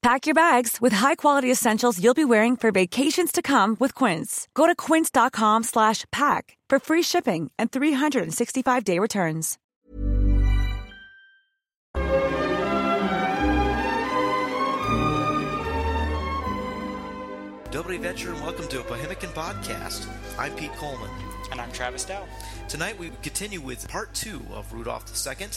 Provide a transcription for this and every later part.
Pack your bags with high-quality essentials you'll be wearing for vacations to come with Quince. Go to quince.com slash pack for free shipping and 365-day returns. Dobrý večer and welcome to a Bohemican podcast. I'm Pete Collman. And I'm Travis Dow. Tonight we continue with part two of Rudolph II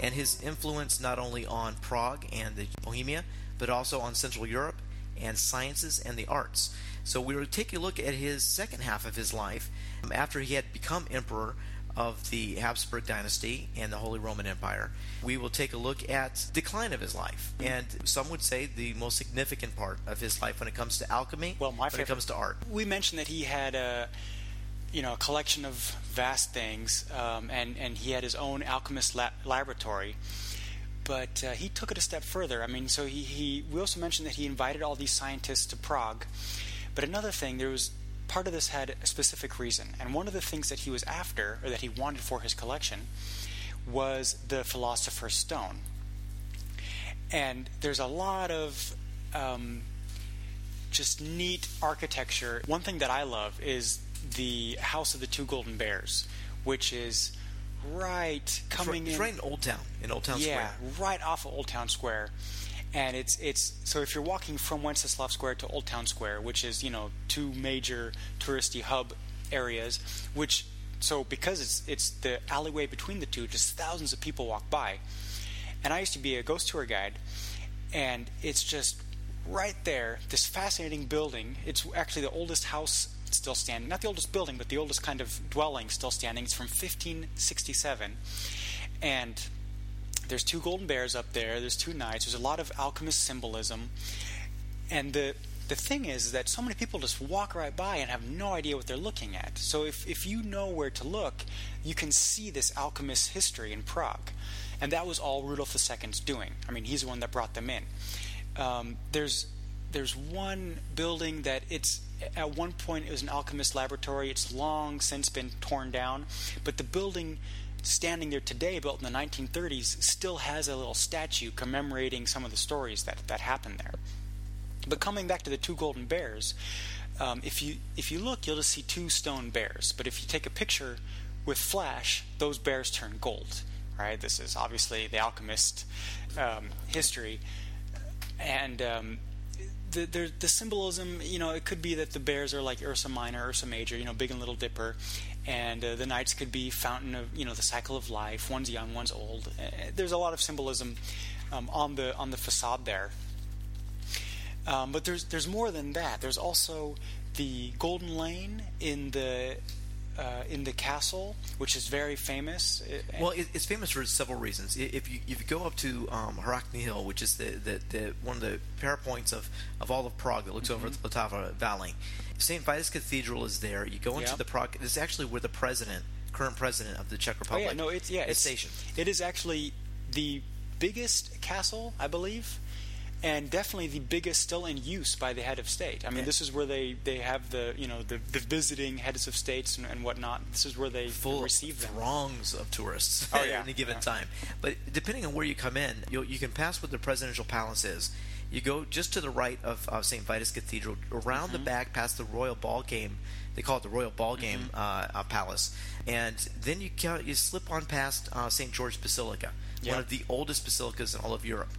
and his influence not only on Prague and the Bohemia, but also on Central Europe and sciences and the arts. So we will take a look at his second half of his life um, after he had become emperor of the Habsburg dynasty and the Holy Roman Empire. We will take a look at decline of his life, and some would say the most significant part of his life when it comes to alchemy. Well, my when favorite, it comes to art. We mentioned that he had a you know a collection of vast things, um, and and he had his own alchemist la- laboratory. But uh, he took it a step further. I mean, so he, he we also mentioned that he invited all these scientists to Prague. But another thing, there was part of this had a specific reason, and one of the things that he was after, or that he wanted for his collection, was the Philosopher's Stone. And there's a lot of um, just neat architecture. One thing that I love is the House of the Two Golden Bears, which is right coming it's in. right in Old Town, in Old Town yeah, Square. right off of Old Town Square. And it's it's so if you're walking from Wenceslas Square to Old Town Square, which is you know two major touristy hub areas, which so because it's it's the alleyway between the two, just thousands of people walk by. And I used to be a ghost tour guide, and it's just right there, this fascinating building. It's actually the oldest house still standing. Not the oldest building, but the oldest kind of dwelling still standing. It's from 1567. And there's two golden bears up there, there's two knights, there's a lot of alchemist symbolism. And the the thing is that so many people just walk right by and have no idea what they're looking at. So if, if you know where to look, you can see this alchemist history in Prague. And that was all Rudolf II's doing. I mean, he's the one that brought them in. Um, there's there's one building that it's at one point it was an alchemist laboratory. It's long since been torn down, but the building standing there today, built in the 1930s, still has a little statue commemorating some of the stories that that happened there. But coming back to the two golden bears, um, if you if you look, you'll just see two stone bears. But if you take a picture with flash, those bears turn gold. Right? This is obviously the alchemist um, history, and um, the, the, the symbolism, you know, it could be that the bears are like Ursa Minor, Ursa Major, you know, Big and Little Dipper, and uh, the knights could be fountain of, you know, the cycle of life. One's young, one's old. Uh, there's a lot of symbolism um, on the on the facade there. Um, but there's there's more than that. There's also the Golden Lane in the uh, in the castle, which is very famous. Well, it, it's famous for several reasons. If you if you go up to um, Hradčany Hill, which is the, the, the one of the parapoints of, of all of Prague that looks mm-hmm. over the Vltava Valley, St. Vitus Cathedral is there. You go into yep. the Prague. It's actually where the president, current president of the Czech Republic, oh, yeah, no, it's yeah, it's stationed. It is actually the biggest castle, I believe, and definitely the biggest still in use by the head of state. I mean, yeah. this is where they, they have the you know the, the visiting heads of states and, and whatnot. This is where they Full receive them. throngs of tourists oh, yeah. at any given yeah. time. But depending on where you come in, you you can pass what the presidential palace is. You go just to the right of, of St. Vitus Cathedral, around mm-hmm. the back past the Royal Ball Game. They call it the Royal Ball Game mm-hmm. uh, uh, Palace, and then you you slip on past uh, St. George Basilica, one of the oldest basilicas in all of Europe,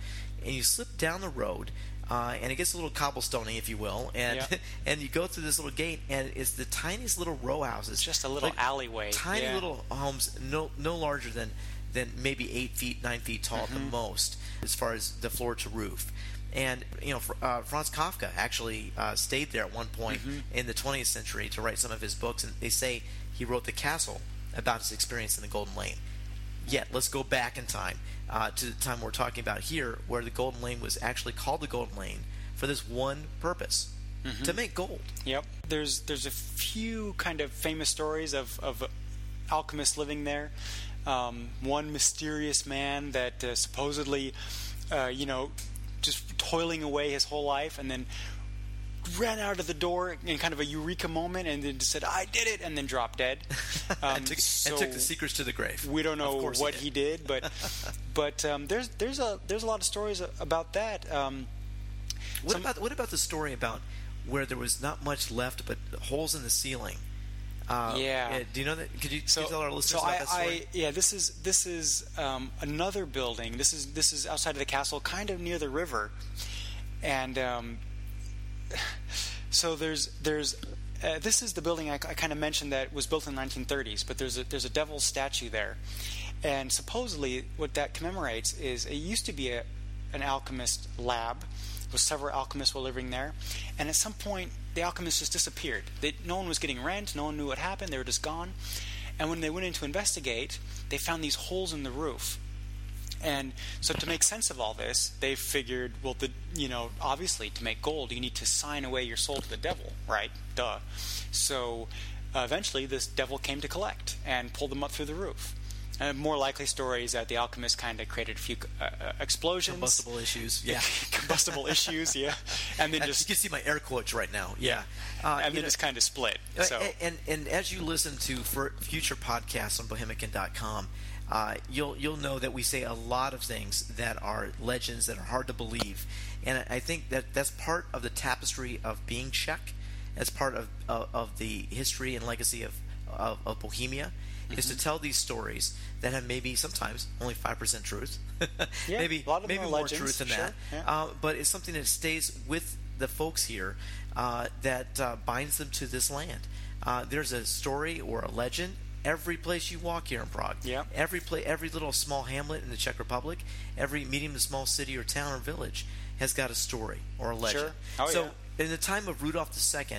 and you slip down the road uh, and it gets a little cobblestoney, if you will, and yep. and you go through this little gate, and it's the tiniest little row houses, just a little like alleyway, tiny yeah. little homes, no no larger than than maybe eight feet, nine feet tall mm-hmm. at the most, as far as the floor to roof. And you know, uh, Franz Kafka actually uh, stayed there at one point mm-hmm. in the 20th century to write some of his books, and they say he wrote The Castle about his experience in the Golden Lane. Yet, let's go back in time uh, to the time we're talking about here, where the Golden Lane was actually called the Golden Lane for this one purpose. Mm-hmm. To make gold. Yep. There's there's a few kind of famous stories of, of alchemists living there. Um, one mysterious man that uh, supposedly, uh, you know, just toiling away his whole life, and then ran out of the door in kind of a eureka moment, and then said, "I did it," and then dropped dead. Um, and, took, so and, took, the secrets to the grave. We don't know what he did. he did, but but um, there's there's a there's a lot of stories about that. Um, what about what about the story about where there was not much left but holes in the ceiling? Uh, yeah. Do you know that? Could you, so, could you tell our listeners so about I, that story? I, yeah, this is this is um, another building. This is this is outside of the castle, kind of near the river, and um, so there's there's uh, this is the building I, I kind of mentioned that was built in the 1930s, but there's a there's a devil's statue there, and supposedly what that commemorates is it used to be a an alchemist lab with several alchemists were living there. And at some point, the alchemists just disappeared. They, no one was getting rent, no one knew what happened, they were just gone. And when they went in to investigate, they found these holes in the roof. And so to make sense of all this, they figured, well, the, you know, obviously to make gold, you need to sign away your soul to the devil, right? Duh. So uh, eventually, this devil came to collect and pulled them up through the roof. A more likely story is that the alchemist kind of created a few uh, uh, explosions, combustible issues, yeah, combustible issues, yeah, and then and just you can see my air quotes right now, yeah, yeah. Uh, and then know, just kind of split. Uh, so and, and, and as you listen to future podcasts on Bohemican.com, uh, you'll you'll know that we say a lot of things that are legends that are hard to believe, and I think that that's part of the tapestry of being Czech, as part of of, of the history and legacy of of, of Bohemia mm-hmm. is to tell these stories that have maybe sometimes only five percent truth, yeah, maybe maybe more legends, truth than sure, that. Yeah. Uh, but it's something that stays with the folks here uh, that uh, binds them to this land. Uh, there's a story or a legend every place you walk here in Prague. Yeah. Every play, every little small hamlet in the Czech Republic, every medium to small city or town or village has got a story or a legend. Sure. Oh, so yeah. in the time of Rudolf II,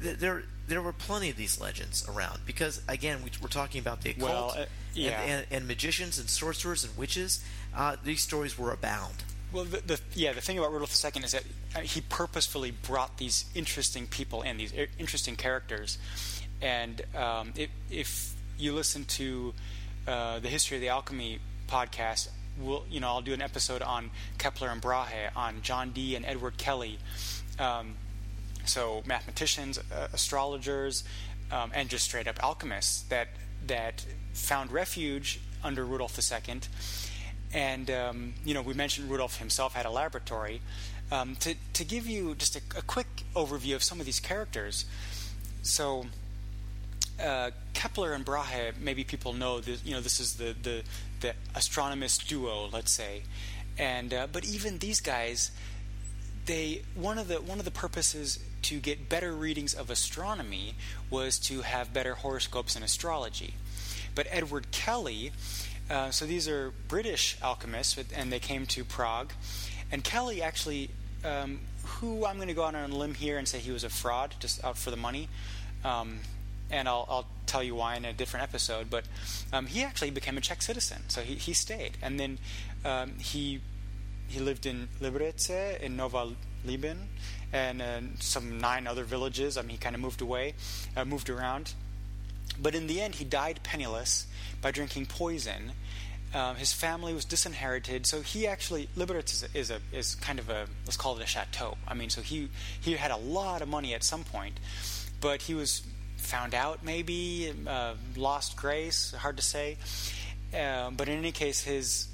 there there were plenty of these legends around because again we, are talking about the occult well, uh, yeah. and, and, and, magicians and sorcerers and witches. Uh, these stories were abound. Well, the, the, yeah, the thing about Rudolf II is that uh, he purposefully brought these interesting people in, these interesting characters, and um, if, if, you listen to uh, the history of the alchemy podcast, we'll, you know, I'll do an episode on Kepler and Brahe, on John Dee and Edward Kelly. Um, so mathematicians, uh, astrologers, um, and just straight up alchemists that that found refuge under Rudolf II. And um, you know, we mentioned Rudolf himself had a laboratory. Um, to to give you just a, a, quick overview of some of these characters, so. Uh, Kepler and Brahe, maybe people know that you know this is the the, the astronomist duo, let's say, and uh, but even these guys, they one of the one of the purposes to get better readings of astronomy was to have better horoscopes and astrology. But Edward Kelly, uh, so these are British alchemists, and they came to Prague. And Kelly actually um, who I'm going to go out on a limb here and say he was a fraud, just out for the money. Um, and I'll, I'll, tell you why in a different episode. But um, he actually became a Czech citizen, so he, he stayed, and then um, he he lived in Liberec in Nova Liban and uh, some nine other villages. I mean, he kind of moved away, uh, moved around, but in the end, he died penniless by drinking poison. Um, his family was disinherited, so he actually Liberec is, is a is kind of a let's call it a chateau. I mean, so he he had a lot of money at some point, but he was found out maybe, uh, lost grace, hard to say. Uh, but in any case, his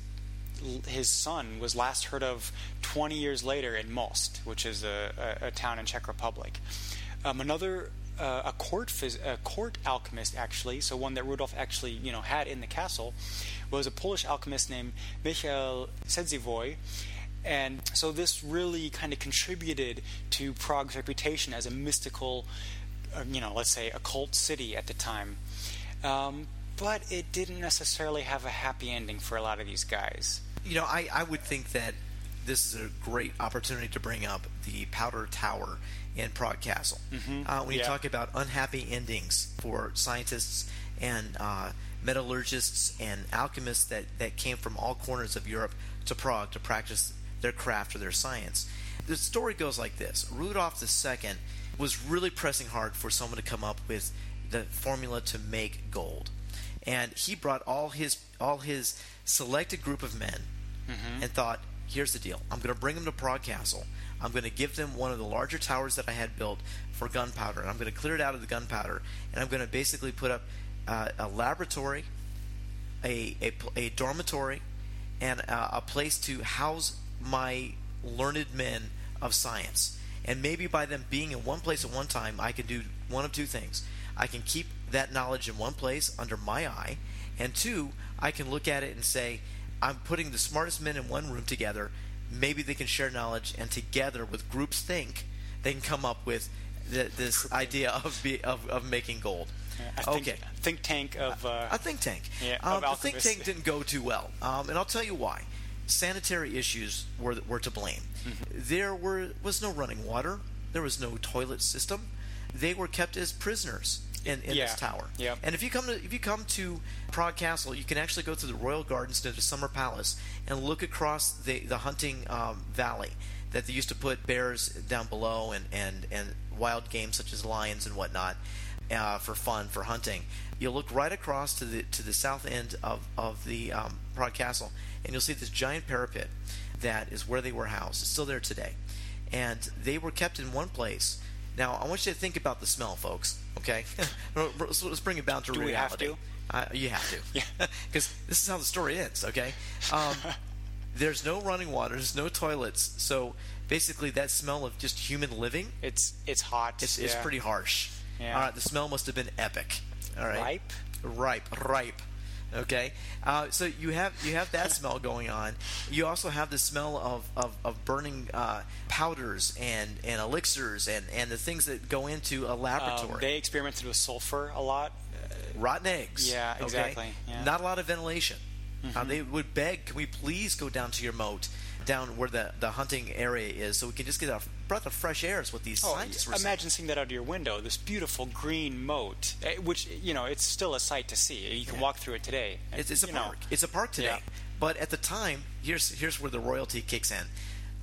his son was last heard of 20 years later in Most, which is a, a, a town in Czech Republic. Um, another uh, a court phys- a court alchemist actually, so one that Rudolf actually you know had in the castle, was a Polish alchemist named Michael Sedzivoj. And so this really kind of contributed to Prague's reputation as a mystical uh, you know, let's say, occult city at the time. Um, but it didn't necessarily have a happy ending for a lot of these guys. You know, I, I would think that this is a great opportunity to bring up the Powder Tower in Prague Castle. Mm-hmm. Uh, when you yeah. talk about unhappy endings for scientists and uh, metallurgists and alchemists that, that came from all corners of Europe to Prague to practice their craft or their science, the story goes like this Rudolf II was really pressing hard for someone to come up with the formula to make gold. And he brought all his all his selected group of men Mm-hmm. and thought, here's the deal. I'm going to bring them to Prague Castle. I'm going to give them one of the larger towers that I had built for gunpowder. And I'm going to clear it out of the gunpowder. And I'm going to basically put up uh, a laboratory, a, a, a dormitory, and uh, a place to house my learned men of science. And maybe by them being in one place at one time, I can do one of two things. I can keep that knowledge in one place under my eye, and two, I can look at it and say, I'm putting the smartest men in one room together. Maybe they can share knowledge, and together with groups think, they can come up with the, this idea of, be, of of making gold. A think, okay, think tank of uh, a think tank. Yeah, um, the think tank didn't go too well, um, and I'll tell you why. Sanitary issues were were to blame. Mm-hmm. There were was no running water. There was no toilet system. They were kept as prisoners in, in Yeah, this tower. yep. And if you come to if you come to Prague Castle, you can actually go to the Royal Gardens to the Summer Palace and look across the the hunting um, valley that they used to put bears down below and and and wild game such as lions and whatnot uh, for fun for hunting. You'll look right across to the to the south end of of the um, Prague Castle, and you'll see this giant parapet that is where they were housed. It's still there today, and they were kept in one place. Now, I want you to think about the smell, folks. Okay, let's, let's bring it down to Do we have to? Uh, you have to, Yeah. because this is how the story ends. Okay, um, there's no running water, there's no toilets, so basically that smell of just human living it's it's hot. it's, it's pretty harsh. Yeah. All right, the smell must have been epic. All right, Ripe? ripe, ripe. Okay, uh, so you have you have that smell going on. You also have the smell of of, of burning uh, powders and, and elixirs and, and the things that go into a Um, laboratory. they experimented with sulfur a lot. Rotten eggs. Yeah, okay? exactly, yeah. Mm-hmm. Not a lot of ventilation. Uh, they would beg, can we please go down to your moat, down where the, the hunting area is, so we can just get a breath of fresh air, is what these Oh, scientists were imagine seeing that out of your window. This beautiful green moat, eh, which you know, it's still a sight to see. You can walk through it today. It's, it's a You know, park. It's a park today. Yeah. But at the time, here's here's where the royalty kicks in.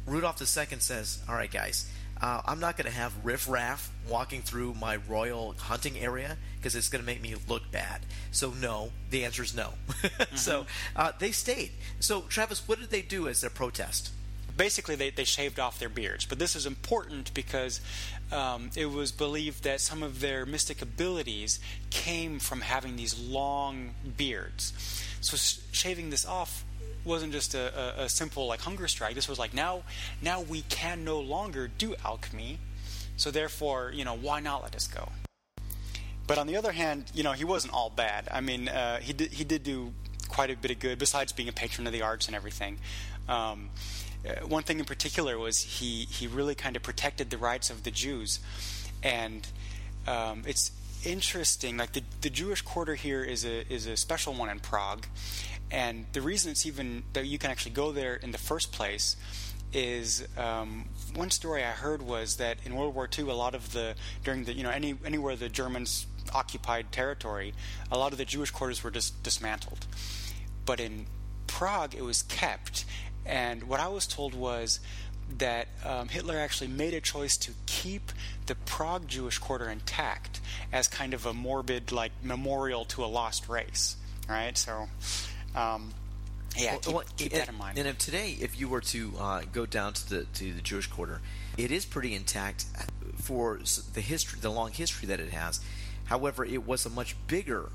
Rudolph II says, "All right, guys, uh, I'm not going to have riffraff walking through my royal hunting area because it's going to make me look bad. So no, the answer is no. so Mm-hmm. uh, they stayed. So Travis, what did they do as their protest? basically they, they shaved off their beards. But this is important because um, it was believed that some of their mystic abilities came from having these long beards. So s- shaving this off wasn't just a, a, a simple like hunger strike. This was like now now we can no longer do alchemy. So therefore, you know, why not let us go? But on the other hand, you know, he wasn't all bad. I mean, uh, he did he did do quite a bit of good besides being a patron of the arts and everything. Um, uh, one thing in particular was he he really kind of protected the rights of the Jews, and um, it's interesting. Like the the Jewish quarter here is a is a special one in Prague, and the reason it's even that you can actually go there in the first place is um, one story I heard was that in World War II, a lot of the during the you know any anywhere the Germans occupied territory, a lot of the Jewish quarters were just dismantled. But in Prague, it was kept, and what I was told was that um, Hitler actually made a choice to keep the Prague Jewish quarter intact as kind of a morbid like memorial to a lost race, right? So. Um, yeah, keep, well, keep and, that in mind. And if today, if you were to uh, go down to the to the Jewish quarter, it is pretty intact for the history, the long history that it has. However, it was a much bigger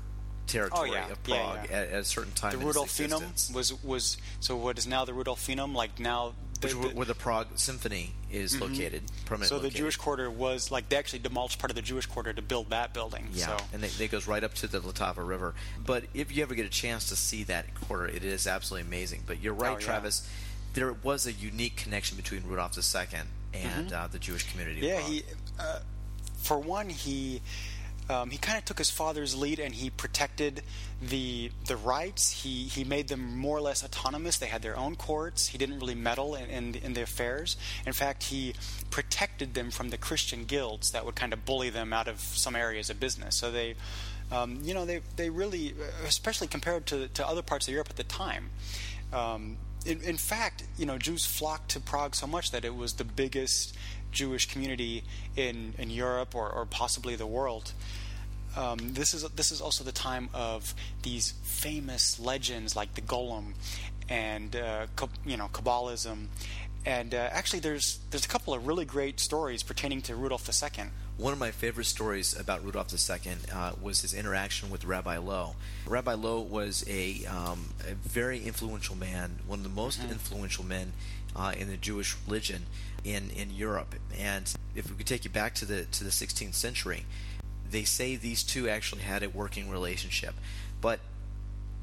territory oh, yeah. of Prague yeah, yeah. At, at, a certain time. The Rudolfinum was was so what is now the Rudolfinum, like now the, the, where the Prague Symphony is mm-hmm. located. So the located. Jewish quarter was like they actually demolished part of the Jewish quarter to build that building. Yeah, so. and it, it goes right up to the Vltava River. But if you ever get a chance to see that quarter, it is absolutely amazing. But you're right, oh, yeah. Travis. There was a unique connection between Rudolf II and mm-hmm. uh, the Jewish community. Yeah, he, uh, for one, he um, he kind of took his father's lead and he protected the the rights. He he made them more or less autonomous. They had their own courts. He didn't really meddle in, in, in the affairs. In fact, he protected them from the Christian guilds that would kind of bully them out of some areas of business. So they, um, you know, they they really, especially compared to to other parts of Europe at the time. Um, in, in fact, you know, Jews flocked to Prague so much that it was the biggest Jewish community in, in Europe or, or possibly the world. Um, this is this is also the time of these famous legends like the Golem and uh, you know Kabbalism, and uh, actually there's there's a couple of really great stories pertaining to Rudolf II. One of my favorite stories about Rudolf II uh, was his interaction with Rabbi Loew. Rabbi Loew was a, um, a very influential man, one of the most mm-hmm. influential men uh, in the Jewish religion in, in Europe. And if we could take you back to the to the 16th century, they say these two actually had a working relationship. But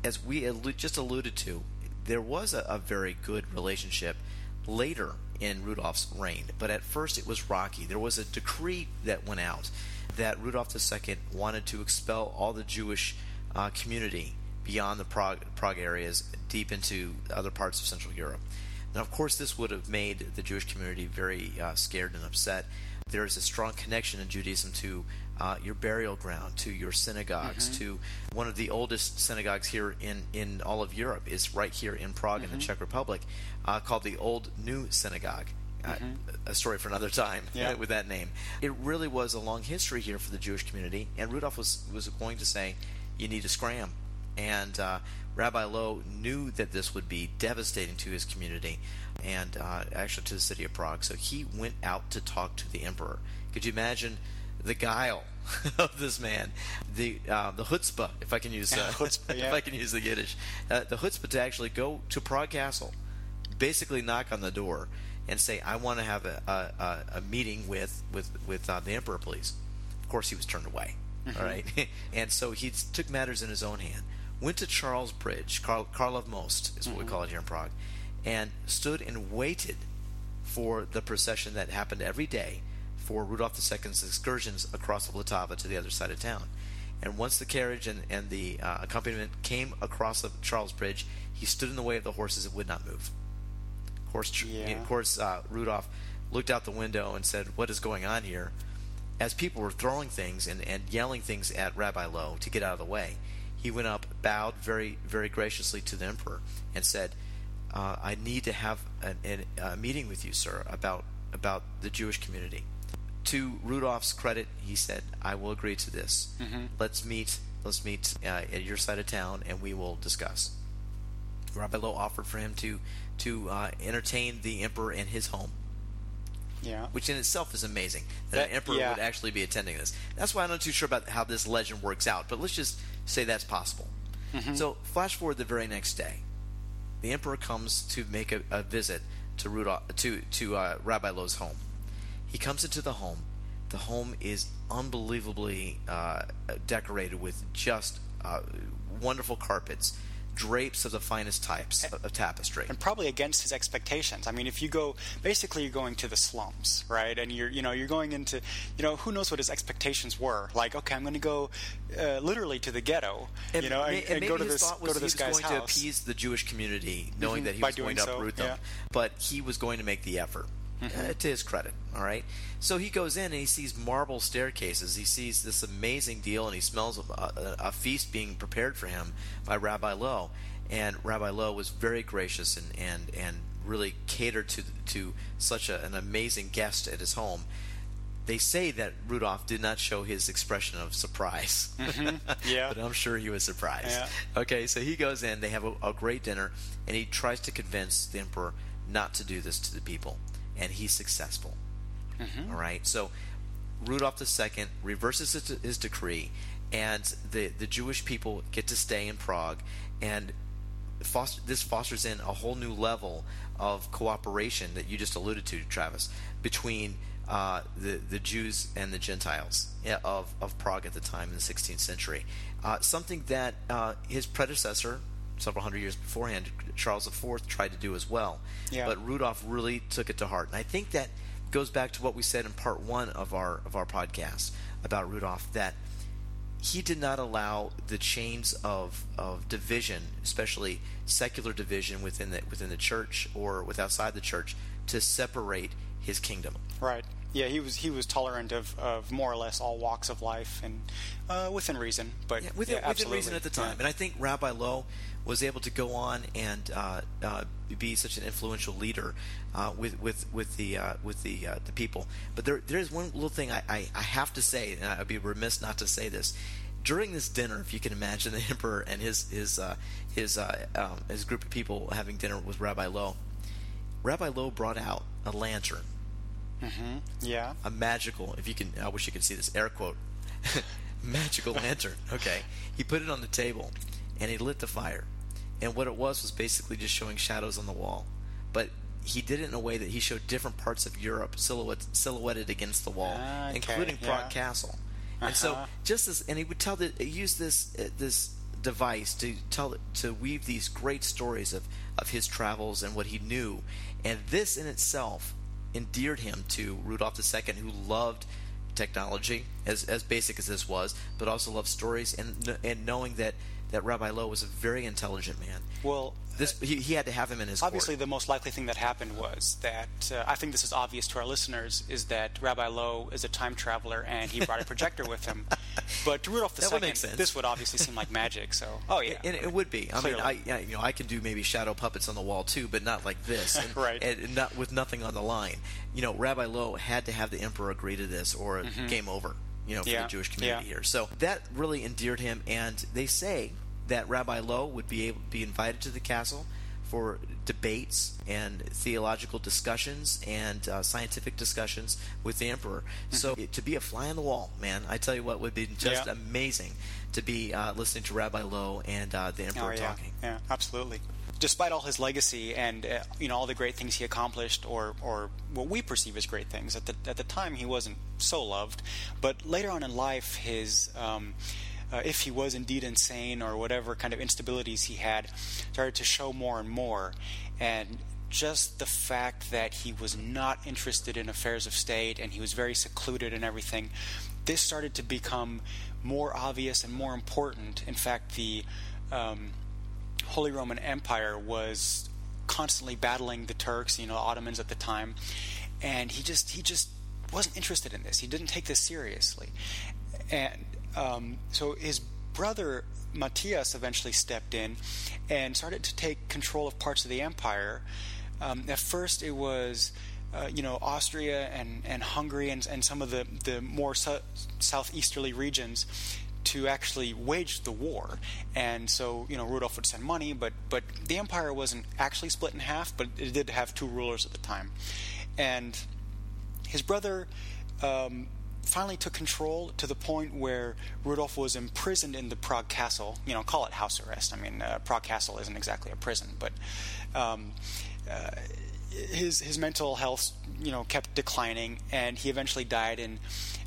as we just alluded to, there was a, a very good relationship later in Rudolph's reign. But at first it was rocky. There was a decree that went out that Rudolf II wanted to expel all the Jewish uh, community beyond the Prague, Prague areas deep into other parts of Central Europe. Now, of course, this would have made the Jewish community very uh, scared and upset. There is a strong connection in Judaism to uh, your burial ground, to your synagogues, mm-hmm. to one of the oldest synagogues here in, in all of Europe is right here in Prague mm-hmm. in the Czech Republic, uh, called the Old New Synagogue. Uh, mm-hmm. a story for another time yeah. with that name. It really was a long history here for the Jewish community, and Rudolph was was going to say, "You need to scram," and uh, Rabbi Loew knew that this would be devastating to his community and uh, actually to the city of Prague. So he went out to talk to the emperor. Could you imagine the guile of this man, the uh, the chutzpah, if I can use uh, chutzpah, yeah. if I can use the Yiddish, uh, the chutzpah to actually go to Prague Castle, basically knock on the door and say, "I want to have a, a, a meeting with with with uh, the emperor, please." Of course, he was turned away. Mm-hmm. All right, and so he took matters in his own hand went to Charles Bridge, Karl, Karlov Most is what mm-hmm. we call it here in Prague, and stood and waited for the procession that happened every day for Rudolf II's excursions across the Vltava to the other side of town. And once the carriage and, and the uh, accompaniment came across the Charles Bridge, he stood in the way of the horses and would not move. Of course, yeah. of course uh, Rudolf looked out the window and said, What is going on here? As people were throwing things and, and yelling things at Rabbi Loew to get out of the way, he went up, bowed very, very graciously to the emperor, and said, uh, "I need to have a, a, a, meeting with you, sir, about about the Jewish community." To Rudolph's credit, he said, "I will agree to this. Mm-hmm. Let's meet. Let's meet uh, at your side of town, and we will discuss." Rabbi Loew offered for him to to uh, entertain the emperor in his home. Yeah. Which in itself is amazing that, that an emperor yeah. would actually be attending this. That's why I'm not too sure about how this legend works out, but let's just say that's possible. Mm-hmm. So, flash forward the very next day. The emperor comes to make a, a visit to Rudolph, to to uh, Rabbi Loew's home. He comes into the home. The home is unbelievably uh, decorated with just uh, wonderful carpets. Drapes of the finest types of, of tapestry. and probably against his expectations. I mean, if you go, basically, you're going to the slums, right? And you're, you know, you're going into, you know, who knows what his expectations were? Like, okay, I'm going to go, uh, literally to the ghetto, and, you know, and, and, and go to this, go to he this was guy's going house. to appease the Jewish community, knowing Mhm, that he was going to so, uproot them. yeah. But he was going to make the effort. Uh, to his credit, all right. So he goes in and he sees marble staircases. He sees this amazing deal, and he smells a, a, a feast being prepared for him by Rabbi Loew. And Rabbi Loew was very gracious and and, and really catered to to such a, an amazing guest at his home. They say that Rudolph did not show his expression of surprise. Yeah. but I'm sure he was surprised. Yeah. Okay, so he goes in, they have a, a great dinner, and he tries to convince the emperor not to do this to the people, and he's successful. All right, so Rudolph II reverses his, his decree, and the, the Jewish people get to stay in Prague, and foster, this fosters in a whole new level of cooperation that you just alluded to, Travis, between uh, the the Jews and the Gentiles of of Prague at the time in the 16th century. Uh, something that uh, his predecessor, several hundred years beforehand, Charles IV, tried to do as well. Yeah. But Rudolph really took it to heart, and I think that goes back to what we said in part one of our of our podcast about Rudolph that he did not allow the chains of, of division, especially secular division within the within the church or with outside the church, to separate his kingdom. Right. Yeah, he was he was tolerant of, of more or less all walks of life and uh, within reason, but Yeah, within, yeah, within reason at the time. Yeah. And I think Rabbi Loew was able to go on and uh, uh, be such an influential leader uh, with with with the uh, with the uh, the people. But there there is one little thing I, I, I have to say, and I'd be remiss not to say this. During this dinner, if you can imagine the emperor and his his uh, his uh, um, his group of people having dinner with Rabbi Loew, Rabbi Loew brought out a lantern yeah. a magical if you can i wish you could see this air quote magical lantern. Okay. He put it on the table and he lit the fire. And what it was was basically just showing shadows on the wall. But he did it in a way that he showed different parts of europe silhouette, silhouetted against the wall Ah, okay, including prague yeah. castle. And so Uh-huh. just as and he would tell the use this uh, this device to tell to weave these great stories of of his travels and what he knew. And this in itself endeared him to Rudolph II who loved technology as as basic as this was but also loved stories and and knowing that that Rabbi Loew was a very intelligent man Well, this he, he had to have him in his obviously court. the most likely thing that happened was that uh, I think this is obvious to our listeners is that Rabbi Loew is a time traveler and he brought a projector with him. But to Rudolph That would make this would obviously seem like magic. So, oh yeah, and it would be. I Clearly. mean, I you know I can do maybe shadow puppets on the wall too, but not like this, and, Right. And not with nothing on the line. You know, Rabbi Loew had to have the emperor agree to this, or game over. You know, for Mm-hmm. Yeah, the Jewish community yeah. here. So that really endeared him, and they say that Rabbi Loew would be able be invited to the castle for debates and theological discussions and uh, scientific discussions with the emperor. So it, to be a fly on the wall, man, I tell you what would be just Mm-hmm. Yeah. amazing to be uh, listening to Rabbi Loew and uh, the emperor Oh, yeah. talking. Yeah, absolutely. Despite all his legacy and uh, you know all the great things he accomplished, or or what we perceive as great things, at the at the time he wasn't so loved, but later on in life, his um, uh, if he was indeed insane or whatever kind of instabilities he had, started to show more and more, and just the fact that he was not interested in affairs of state and he was very secluded and everything, this started to become more obvious and more important. In fact, the um, Holy Roman Empire was constantly battling the Turks, you know, Ottomans at the time, and he just he just wasn't interested in this. He didn't take this seriously, and um, so his brother Matthias eventually stepped in and started to take control of parts of the empire. Um, at first, it was. Uh, you know, Austria and, and Hungary and, and some of the, the more su- southeasterly regions to actually wage the war. And so, you know, Rudolf would send money, but but the empire wasn't actually split in half, but it did have two rulers at the time. And his brother um, finally took control to the point where Rudolf was imprisoned in the Prague castle. You know, call it house arrest. I mean, uh, Prague castle isn't exactly a prison, but. Um, uh, his his mental health, you know, kept declining, and he eventually died in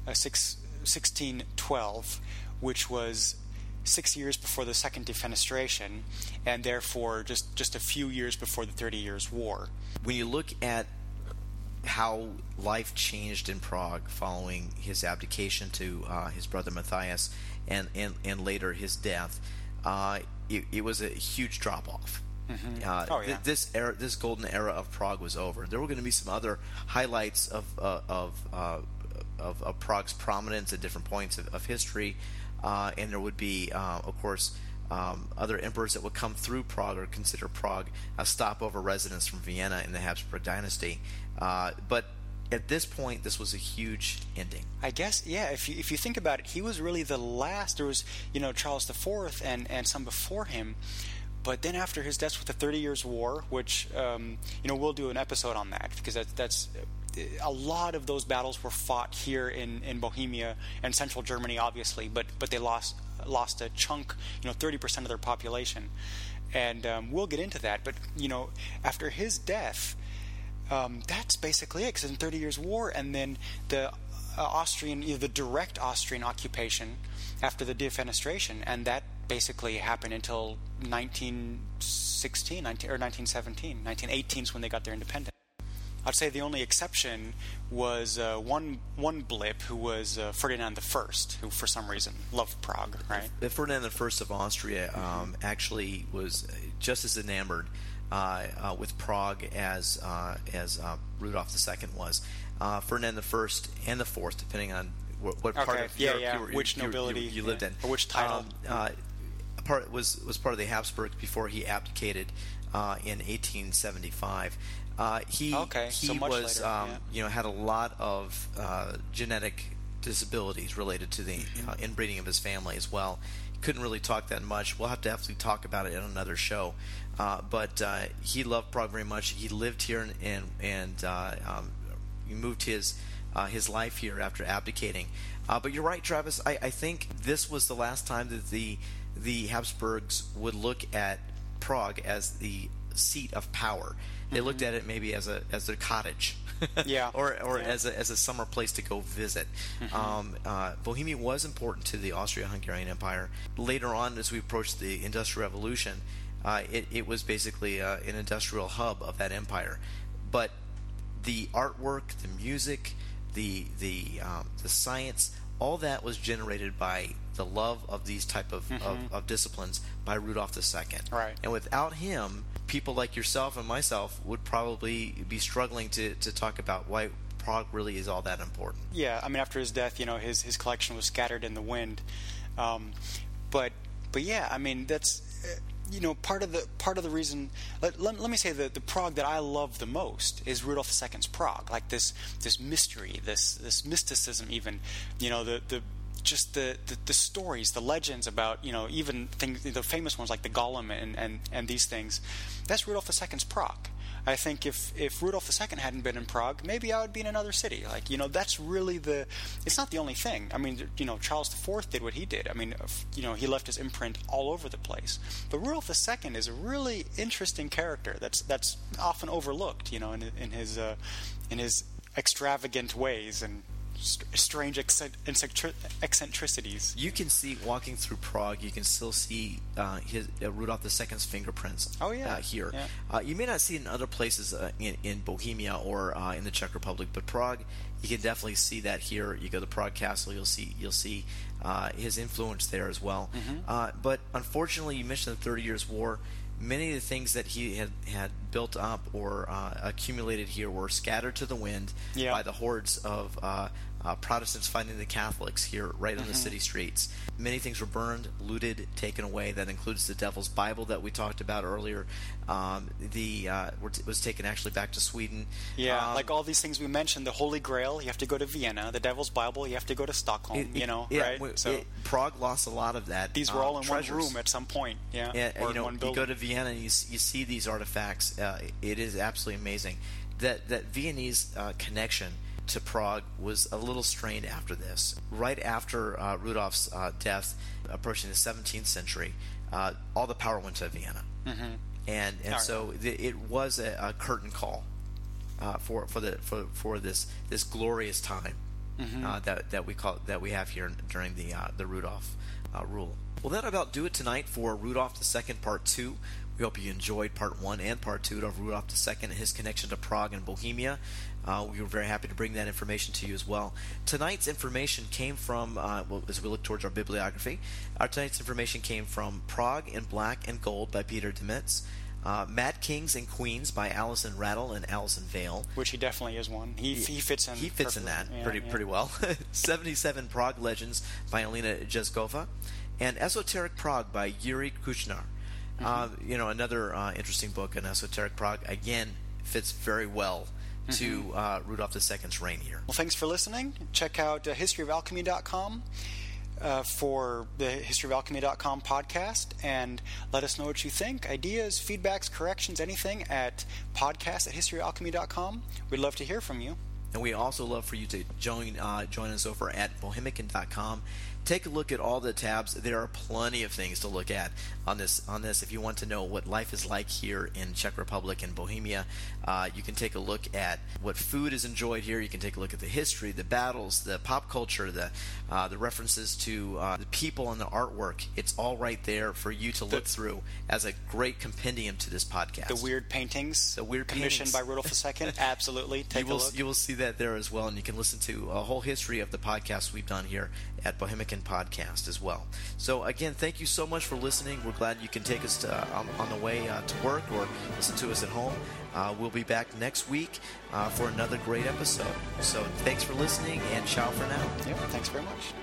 uh, six, 1612, which was six years before the Second Defenestration, and therefore just, just a few years before the Thirty Years' War. When you look at how life changed in Prague following his abdication to uh, his brother Matthias and, and, and later his death, uh, it, it, was a huge drop off. Mm-hmm. Uh, oh, yeah. th- this era, this golden era of Prague was over. There were going to be some other highlights of uh, of, uh, of, of Prague's prominence at different points of, of history, uh, and there would be, of course, um, other emperors that would come through Prague or consider Prague a stopover residence from Vienna in the Habsburg dynasty. Uh, but at this point, this was a huge ending. I guess, yeah. If you if you think about it, he was really the last. There was, you know, Charles IV and and some before him. But then after his death with the Thirty Years' War, which um, you know we'll do an episode on that because that, that's a lot of those battles were fought here in, in Bohemia and central Germany, obviously, but but they lost lost a chunk, you know, thirty percent of their population, and um, we'll get into that. But you know, after his death, um, that's basically it. Because in Thirty Years' War, and then the uh, Austrian, you know, the direct Austrian occupation after the defenestration, and that basically happened until 1916 19, or 1917. 1918 is when they got their independence. I'd say the only exception was uh, one one blip who was uh, Ferdinand I, who for some reason loved Prague. Right. The Ferdinand I of Austria um, actually was just as enamored uh, uh, with Prague as uh, as uh, Rudolf II was. Uh, Ferdinand I and the Fourth, depending on what, what okay. part of yeah, Europe yeah. you were, which you, nobility you, you lived yeah. in, or which title. Um, part was was part of the Habsburgs before he abdicated in 1875. Uh, he okay. he so was um, yeah. you know had a lot of uh, genetic disabilities related to the mm-hmm. uh, inbreeding of his family as well. Couldn't really talk that much. We'll have to definitely talk about it in another show. Uh, but uh, he loved Prague very much. He lived here and and, and uh, um, he moved his his life here after abdicating. but you're right, Travis. I, I think this was the last time that the the Habsburgs would look at Prague as the seat of power. They mm-hmm. looked at it maybe as a as their cottage, yeah, or or yeah. as a as a summer place to go visit. Mm-hmm. Um, uh, Bohemia was important to the Austro-Hungarian Empire. Later on, as we approached the Industrial Revolution, uh, it it was basically uh, an industrial hub of that empire. But the artwork, the music, the the um, the science, all that was generated by the love of these type of, mm-hmm. of, of, disciplines by Rudolf II. Right. And without him, people like yourself and myself would probably be struggling to, to talk about why Prague really is all that important. Yeah, I mean, after his death, you know, his his collection was scattered in the wind. Um, but but yeah, I mean, that's uh, you know part of the part of the reason. Let, let, let me say that the Prague that I love the most is Rudolf II's Prague, like this this mystery, this this mysticism, even you know the the just the, the, the, stories, the legends about, you know, even things, the famous ones like the Golem and, and, and these things. That's Rudolf II's Prague. I think if, if Rudolf II hadn't been in Prague, maybe I would be in another city. Like, you know, that's really the. It's not the only thing. I mean, you know, Charles IV did what he did. I mean, you know, he left his imprint all over the place. But Rudolf II is a really interesting character that's that's often overlooked. You know, in, in his uh, in his extravagant ways and strange eccentricities. You can see walking through Prague. You can still see uh, his uh, Rudolf II's fingerprints. Oh yeah, uh, here. Yeah. Uh, you may not see it in other places uh, in, in Bohemia or uh, in the Czech Republic, but Prague, you can definitely see that here. You go to Prague Castle, you'll see you'll see his influence there as well. Mm-hmm. but unfortunately, you mentioned the Thirty Years' War many of the things that he had, had built up or uh, accumulated here were scattered to the wind yeah. by the hordes of uh, uh, Protestants fighting the Catholics here right on mm-hmm. the city streets. Many things were burned, looted, taken away. That includes the Devil's Bible that we talked about earlier. Um, the uh, was taken actually back to Sweden. Yeah, um, like all these things we mentioned. The Holy Grail, you have to go to Vienna. The Devil's Bible, you have to go to Stockholm. It, you know, yeah, right? so it, Prague lost a lot of that. These were all in treasures. one room at some point. Yeah, yeah or you know, one you go to Vienna and you, you see these artifacts. Uh, it is absolutely amazing. That that Viennese uh, connection to Prague was a little strained after this. Right after uh, Rudolf's uh, death, approaching the 17th century, uh, all the power went to Vienna, mm-hmm. and and so th- it was a, a curtain call uh, for for the for for this this glorious time mm-hmm. uh, that that we call that we have here during the uh, the Rudolph uh, rule. Well, that about do it tonight for Rudolph II Part Two. We hope you enjoyed Part One and Part Two of Rudolph II and his connection to Prague and Bohemia. Uh, we were very happy to bring that information to you as well. Tonight's information came from, uh, well, as we look towards our bibliography, our tonight's information came from Prague in Black and Gold by Peter Demetz. Uh, Mad Kings and Queens by Alison Rattle and Allison Vale. Which he definitely is one. He, he fits in. He fits perfectly. in that yeah, pretty yeah. pretty well. 77 Prague Legends by Alena Ježková. And Esoteric Prague by Yuri Kuchař. Mm-hmm. Uh, you know, another uh, interesting book An Esoteric Prague. Again, fits very well to Mm-hmm. uh, Rudolph II's reign here. Well, thanks for listening. Check out uh, historyofalchemy.com uh, for the historyofalchemy.com podcast and let us know what you think. Ideas, feedbacks, corrections, anything at podcast at historyofalchemy.com. We'd love to hear from you. And we also love for you to join uh, join us over at bohemican.com. Take a look at all the tabs. There are plenty of things to look at on this. On this, if you want to know what life is like here in Czech Republic and Bohemia, uh, you can take a look at what food is enjoyed here. You can take a look at the history, the battles, the pop culture, the uh, the references to uh, the people and the artwork. It's all right there for you to look through as a great compendium to this podcast. The weird paintings, The weird commissioned paintings. by Rudolph II. Absolutely, take you will a look. you will see that there as well, and you can listen to a whole history of the podcasts we've done here at Bohemican Podcast as well. So, again, thank you so much for listening. We're glad you can take us to, uh, on, the way uh, to work or listen to us at home. Uh, we'll be back next week uh, for another great episode. So, thanks for listening and ciao for now. Yep, thanks very much.